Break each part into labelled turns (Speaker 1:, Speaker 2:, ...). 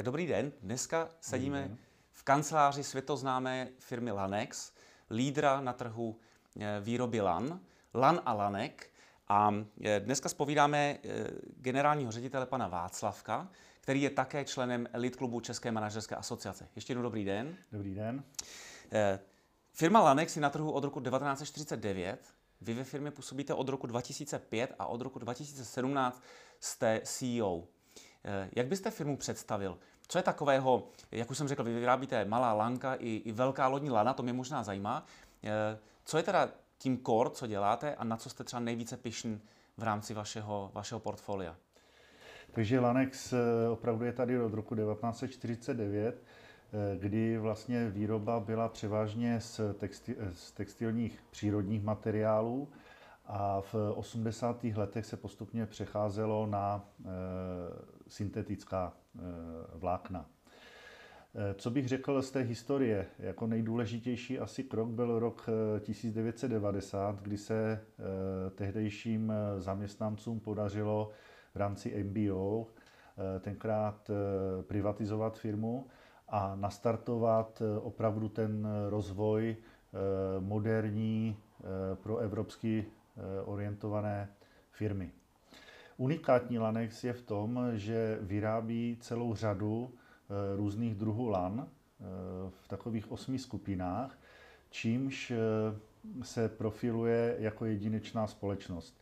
Speaker 1: Tak dobrý den. Dneska sedíme v kanceláři světoznámé firmy Lanex, lídra na trhu eh, výroby LAN, LAN a Lanek. A eh, dneska spovídáme eh, generálního ředitele pana Václavka, který je také členem elit klubu České manažerské asociace. Ještě jednou dobrý den.
Speaker 2: Dobrý den.
Speaker 1: Firma Lanex je na trhu od roku 1949. Vy ve firmě působíte od roku 2005 a od roku 2017 jste CEO. Jak byste firmu představil? Co je takového, jak už jsem řekl, vy vyrábíte malá lanka i, i velká lodní lana, to mě možná zajímá. Eh, co je teda tím core, co děláte a na co jste třeba nejvíce pišný v rámci vašeho, vašeho portfolia?
Speaker 2: Takže Lanex eh, opravdu je tady od roku 1949, kdy vlastně výroba byla převážně z, texti, z textilních přírodních materiálů a v 80. letech se postupně přecházelo na syntetická e, vlákna. E, co bych řekl z té historie? Jako nejdůležitější asi krok byl rok 1990, kdy se tehdejším zaměstnancům podařilo v rámci MBO tenkrát privatizovat firmu a nastartovat opravdu ten rozvoj moderní pro evropský Eh, orientované firmy. Unikátní Lanex je v tom, že vyrábí celou řadu eh, různých druhů lan eh, v takových osmi skupinách, čímž se profiluje jako jedinečná společnost.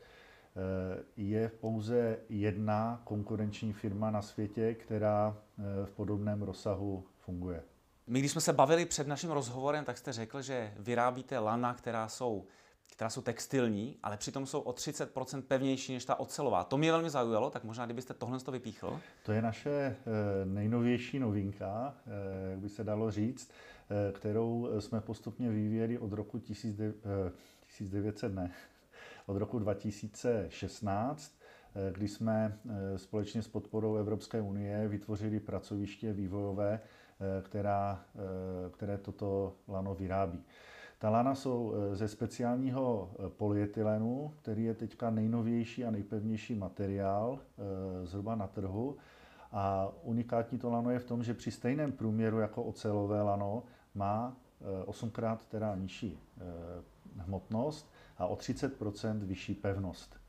Speaker 2: Je pouze jedna konkurenční firma na světě, která v podobném rozsahu funguje.
Speaker 1: My, když jsme se bavili před naším rozhovorem, tak jste řekl, že vyrábíte lana, která jsou která jsou textilní, ale přitom jsou o 30% pevnější než ta ocelová. To mě velmi zaujalo, tak možná kdybyste tohle to vypíchl.
Speaker 2: To je naše eh, nejnovější novinka, eh, jak by se dalo říct, eh, kterou jsme postupně vyvíjeli od roku 1900, ne, od roku 2016, kdy jsme společně s podporou Evropské unie vytvořili pracoviště vývojové, která, které toto lano vyrábí. Ta lana jsou eh, ze speciálního eh, polyetylenu, který je teďka nejnovější a nejpevnější materiál eh, zhruba na trhu. A unikátní to lano je v tom, že při stejném průměru jako ocelové lano má osmkrát teda nižší hmotnost a o 30% vyšší pevnost.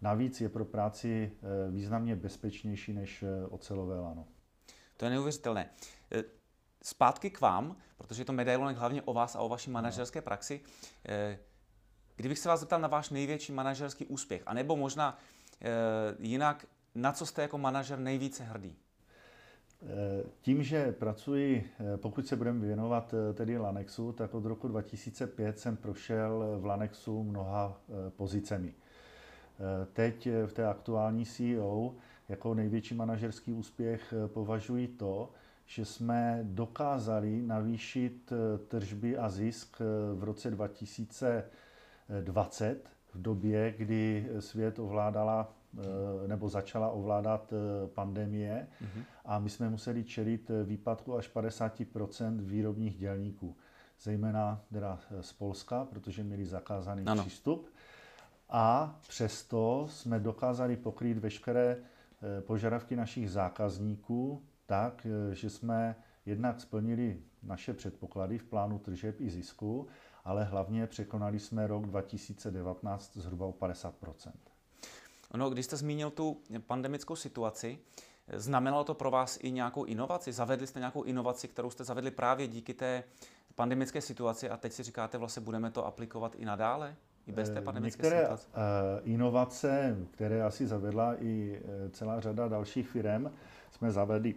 Speaker 2: Navíc je pro práci významně bezpečnější než ocelové lano.
Speaker 1: To je neuvěřitelné zpátky k vám, protože je to medailonek hlavně o vás a o vaší manažerské praxi. Eh, kdybych se vás zeptal na váš největší manažerský úspěch, anebo možná eh, jinak, na co jste jako manažer nejvíce hrdý?
Speaker 2: Eh, tím, že pracuji, pokud se budeme věnovat tedy Lanexu, tak od roku 2005 jsem prošel v Lanexu mnoha pozicemi. Teď v té aktuální CEO jako největší manažerský úspěch považuji to, že jsme dokázali navýšit eh, tržby a zisk eh, v roce 2020, v době, kdy svět ovládala eh, nebo začala ovládat pandemie mm-hmm. a my jsme museli čelit výpadku až 50% výrobních dělníků, zejména teda z Polska, protože měli zakázaný ano. přístup. A přesto jsme dokázali pokrýt veškeré požadavky našich zákazníků, tak, eh, že jsme jednak splnili naše předpoklady v plánu tržeb i zisku, ale hlavně překonali jsme rok 2019 zhruba o 50%
Speaker 1: No, když jste zmínil tu pandemickou situaci, znamenalo to pro vás i nějakou inovaci? Zavedli jste nějakou inovaci, kterou jste zavedli právě díky té pandemické situaci a teď si říkáte, vlastně budeme to aplikovat i nadále? I bez té eh, pandemické
Speaker 2: Některé
Speaker 1: situace?
Speaker 2: Eh, inovace, které asi zavedla i celá řada dalších firm, jsme zavedli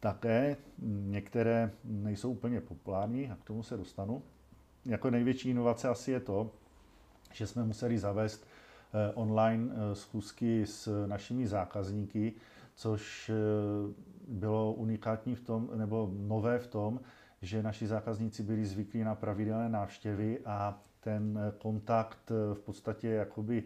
Speaker 2: také některé nejsou úplně populární a k tomu se dostanu. Jako největší inovace asi je to, že jsme museli zavést eh, online eh, schůzky s našimi zákazníky, což eh, bylo unikátní v tom, nebo nové v tom, že naši zákazníci byli zvyklí na pravidelné návštěvy a ten kontakt v podstatě jakoby,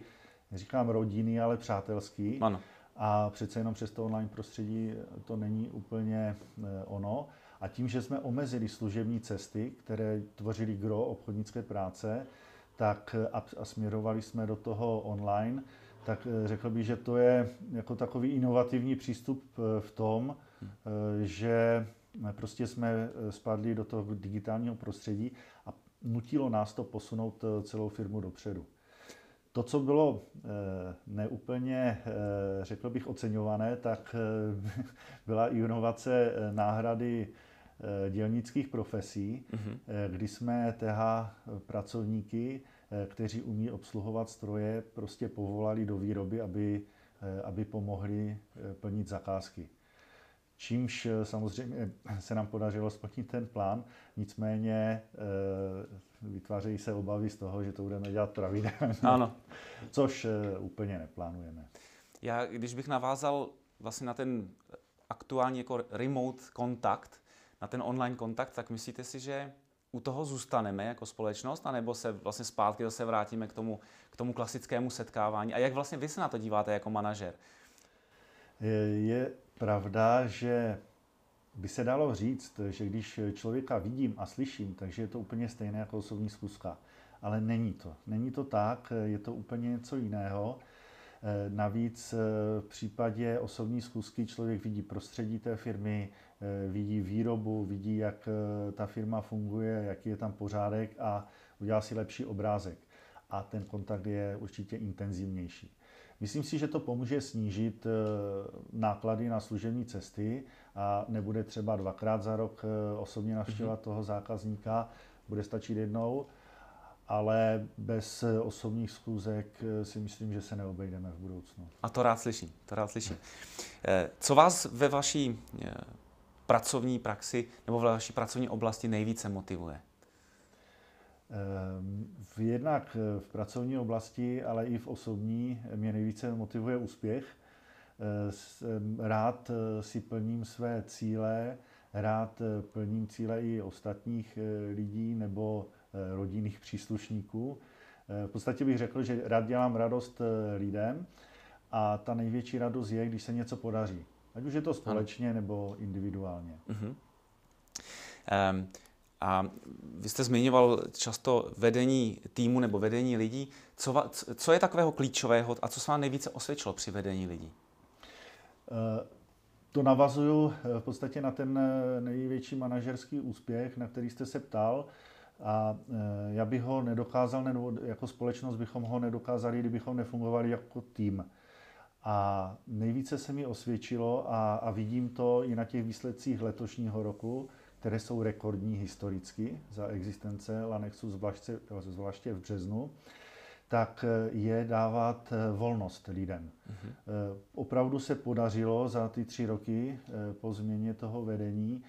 Speaker 2: neříkám rodinný, ale přátelský.
Speaker 1: Ano
Speaker 2: a přece jenom přes to online prostředí to není úplně eh, ono. A tím, že jsme omezili služební cesty, které tvořily gro obchodnické práce, tak a, a směrovali jsme do toho online, tak eh, řekl bych, že to je jako takový inovativní přístup eh, v tom, že prostě jsme spadli do toho digitálního prostředí a nutilo nás to posunout celou firmu dopředu. To, co bylo neúplně, řekl bych, oceňované, tak byla inovace náhrady Eh, dělnických profesí, mm-hmm. kdy jsme TH pracovníky, eh, kteří umí obsluhovat stroje, prostě povolali do výroby, aby, aby pomohli plnit zakázky. Čímž samozřejmě se nám podařilo splnit ten plán, nicméně vytvářejí se obavy z toho, že to budeme dělat pravidelně. Ano. Což úplně neplánujeme.
Speaker 1: Já, když bych navázal vlastně na ten aktuální jako remote kontakt, na ten online kontakt, tak myslíte si, že u toho zůstaneme jako společnost, anebo se vlastně zpátky zase vrátíme k tomu, k tomu klasickému setkávání? A jak vlastně vy se na to díváte jako manažer?
Speaker 2: Je pravda, že by se dalo říct, že když člověka vidím a slyším, takže je to úplně stejné jako osobní zkuska. Ale není to. Není to tak, je to úplně něco jiného. Eh, navíc eh, v případě osobní zkusky člověk vidí prostředí té firmy, eh, vidí výrobu, vidí, jak ta firma funguje, jaký je tam pořádek a udělá si lepší obrázek. A ten kontakt je určitě intenzivnější. Myslím si, že to pomůže snížit náklady na služební cesty a nebude třeba dvakrát za rok osobně navštěvovat mhm. toho zákazníka, bude stačit jednou ale bez osobních schůzek eh, si myslím, že se neobejdeme v budoucnu.
Speaker 1: A to rád slyším, to rád slyším. Eh, co vás ve vaší eh, pracovní praxi nebo ve vaší pracovní oblasti nejvíce motivuje?
Speaker 2: V jednak v pracovní oblasti, ale i v osobní mě nejvíce motivuje úspěch. Rád si plním své cíle, rád plním cíle i ostatních lidí nebo Eh, rodinných příslušníků. Eh, v podstatě bych řekl, že rád dělám radost eh, lidem a ta největší radost je, když se něco podaří. Ať už je to společně ano. nebo individuálně. Uh-huh.
Speaker 1: Um, a vy jste zmiňoval často vedení týmu nebo vedení lidí. Co, co je takového klíčového a co se vám nejvíce osvědčilo při vedení lidí?
Speaker 2: To navazuju v podstatě na ten největší manažerský úspěch, na který jste se ptal. A já bych ho nedokázal, nebo jako společnost bychom ho nedokázali, kdybychom nefungovali jako tým. A nejvíce se mi osvědčilo a, a vidím to i na těch výsledcích letošního roku, které jsou rekordní historicky za existence Lanexu, zvláště, zvláště v březnu, tak je dávat e, volnost lidem. Uh-huh. Opravdu se podařilo za ty tři roky po změně toho vedení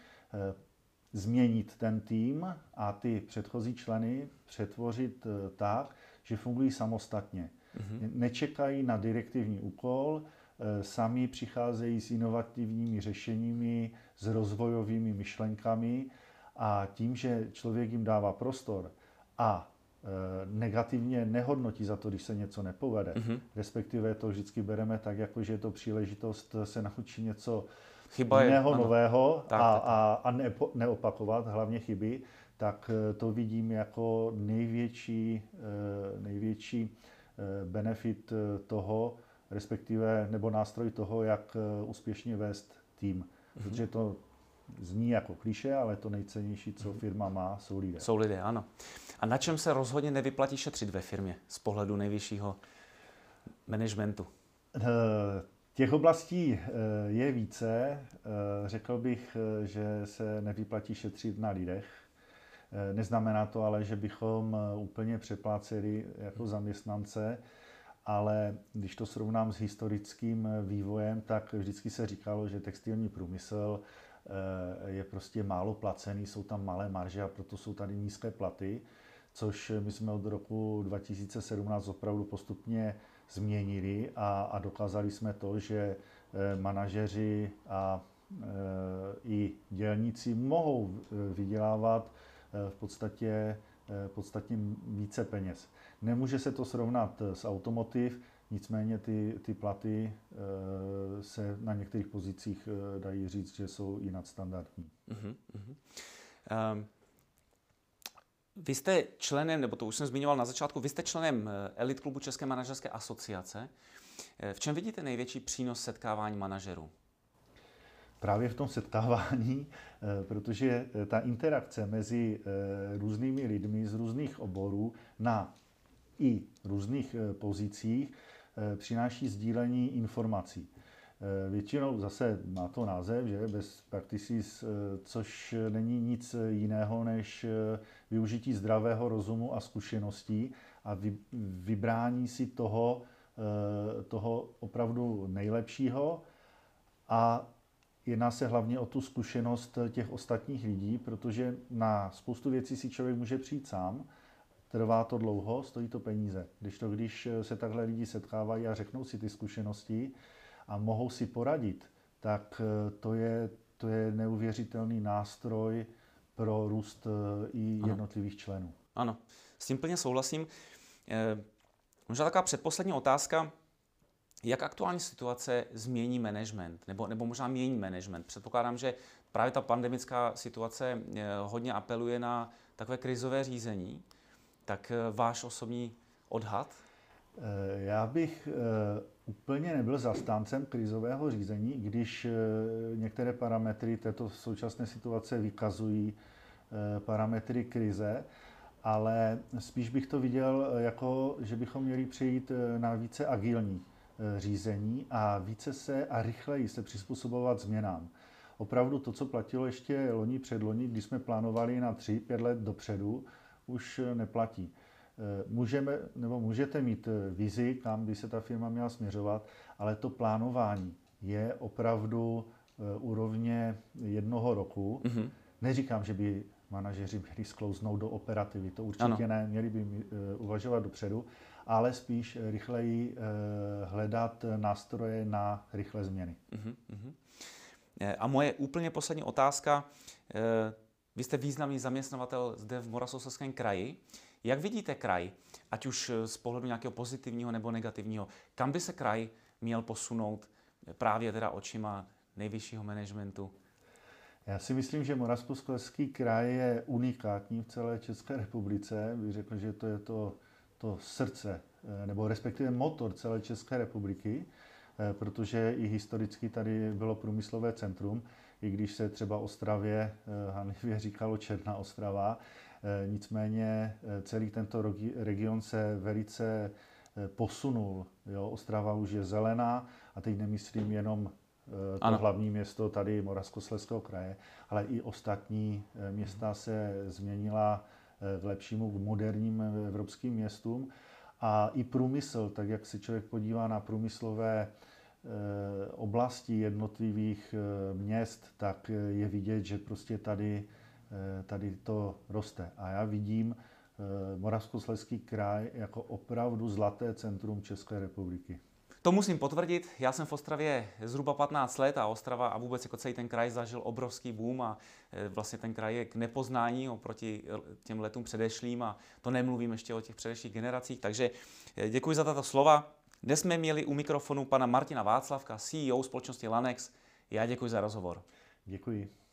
Speaker 2: změnit ten tým a ty předchozí členy přetvořit eh, tak, že fungují samostatně. Mm-hmm. Nečekají na direktivní úkol, eh, sami přicházejí s inovativními řešeními, s rozvojovými myšlenkami a tím, že člověk jim dává prostor a eh, negativně nehodnotí za to, když se něco nepovede, mm-hmm. respektive to vždycky bereme tak, jako že je to příležitost se naučit něco Chyba je, jiného ano. nového tak, a, tak. a, a nepo, neopakovat hlavně chyby, tak eh, to vidím jako největší, eh, největší eh, benefit toho, respektive nebo nástroj toho, jak úspěšně vést tým. Mm-hmm. Protože to zní jako kliše, ale to nejcennější, co mhm. firma má, jsou lidé.
Speaker 1: Jsou lidé, ano. A na čem se rozhodně nevyplatí šetřit ve firmě z pohledu nejvyššího managementu?
Speaker 2: Těch oblastí eh, je více. Eh, řekl bych, eh, že se nevyplatí šetřit na lidech. Neznamená to ale, že bychom úplně přepláceli jako zaměstnance, ale když to srovnám s historickým vývojem, tak vždycky se říkalo, že textilní průmysl je prostě málo placený, jsou tam malé marže a proto jsou tady nízké platy, což my jsme od roku 2017 opravdu postupně změnili a, a dokázali jsme to, že eh, manažeři a eh, i dělníci mohou eh, vydělávat v podstatě podstatně více peněz. Nemůže se to srovnat s automotiv, nicméně ty, ty platy se na některých pozicích dají říct, že jsou i nadstandardní. Uh-huh, uh-huh.
Speaker 1: Um, vy jste členem, nebo to už jsem zmiňoval na začátku, vy jste členem eh, Elit klubu České manažerské asociace. Eh, v čem vidíte největší přínos setkávání manažerů?
Speaker 2: Právě v tom setkávání, protože ta interakce mezi různými lidmi z různých oborů na i různých pozicích přináší sdílení informací. Většinou zase má to název, že bez practices, což není nic jiného než využití zdravého rozumu a zkušeností a vybrání si toho, eh, toho opravdu nejlepšího a jedná se hlavně o tu zkušenost těch ostatních lidí, protože na spoustu věcí si člověk může přijít sám, trvá to dlouho, stojí to peníze. Když to, když se takhle lidi setkávají a řeknou si ty zkušenosti a mohou si poradit, tak eh, to je, to je neuvěřitelný nástroj pro růst eh, i jednotlivých ano. členů.
Speaker 1: Ano, s tím plně souhlasím. Eh, možná taková předposlední otázka. Jak aktuální situace změní management, nebo, nebo možná mění management? Předpokládám, že právě ta pandemická situace eh, hodně apeluje na takové krizové řízení. Tak eh, váš osobní odhad?
Speaker 2: Já bych úplně nebyl zastáncem krizového řízení, když některé parametry této současné situace vykazují parametry krize ale spíš bych to viděl eh, jako, že bychom měli přejít eh, na více agilní eh, řízení a více se a rychleji se přizpůsobovat změnám. Opravdu to, co platilo ještě loni před loni, když jsme plánovali na 3-5 let dopředu, už neplatí. Můžeme, nebo můžete mít vizi, kam by se ta firma měla směřovat, ale to plánování je opravdu úrovně jednoho roku. Mm-hmm. Neříkám, že by manažeři měli sklouznout do operativy. To určitě ano. ne, měli by uvažovat dopředu, ale spíš rychleji uh, hledat nástroje na rychlé změny. Uh-huh,
Speaker 1: A moje úplně poslední otázka. Vy jste významný zaměstnavatel zde v Moravskoslezském kraji. Jak vidíte kraj, ať už z pohledu nějakého pozitivního nebo negativního, kam by se kraj měl posunout právě teda očima nejvyššího managementu
Speaker 2: já si myslím, že Moravskoslezský kraj je unikátní v celé České republice. Bych řekl, že to je to, to srdce, eh, nebo respektive motor celé České republiky, eh, protože i historicky tady bylo průmyslové centrum, i když se třeba Ostravě eh, hanlivě říkalo Černá Ostrava. Nicméně celý tento region se velice posunul. Jo, Ostrava už je zelená a teď nemyslím jenom Eh, to ano. hlavní město tady Moravskoslezského kraje, ale i ostatní eh, města se změnila eh, v lepšímu, k moderním evropským městům. A i průmysl, tak jak se člověk podívá na průmyslové oblasti jednotlivých měst, tak je vidět, že prostě tady, tady to roste. A já vidím Moravskoslezský kraj jako opravdu zlaté centrum České republiky.
Speaker 1: To musím potvrdit. Já jsem v Ostravě zhruba 15 let a Ostrava a vůbec jako celý ten kraj zažil obrovský boom a e, vlastně ten kraj je k nepoznání oproti těm letům předešlým a to nemluvím ještě o těch předešlých generacích. Takže e, děkuji za tato slova. Dnes jsme měli u mikrofonu pana Martina Václavka, CEO společnosti Lanex. Já děkuji za rozhovor.
Speaker 2: Děkuji.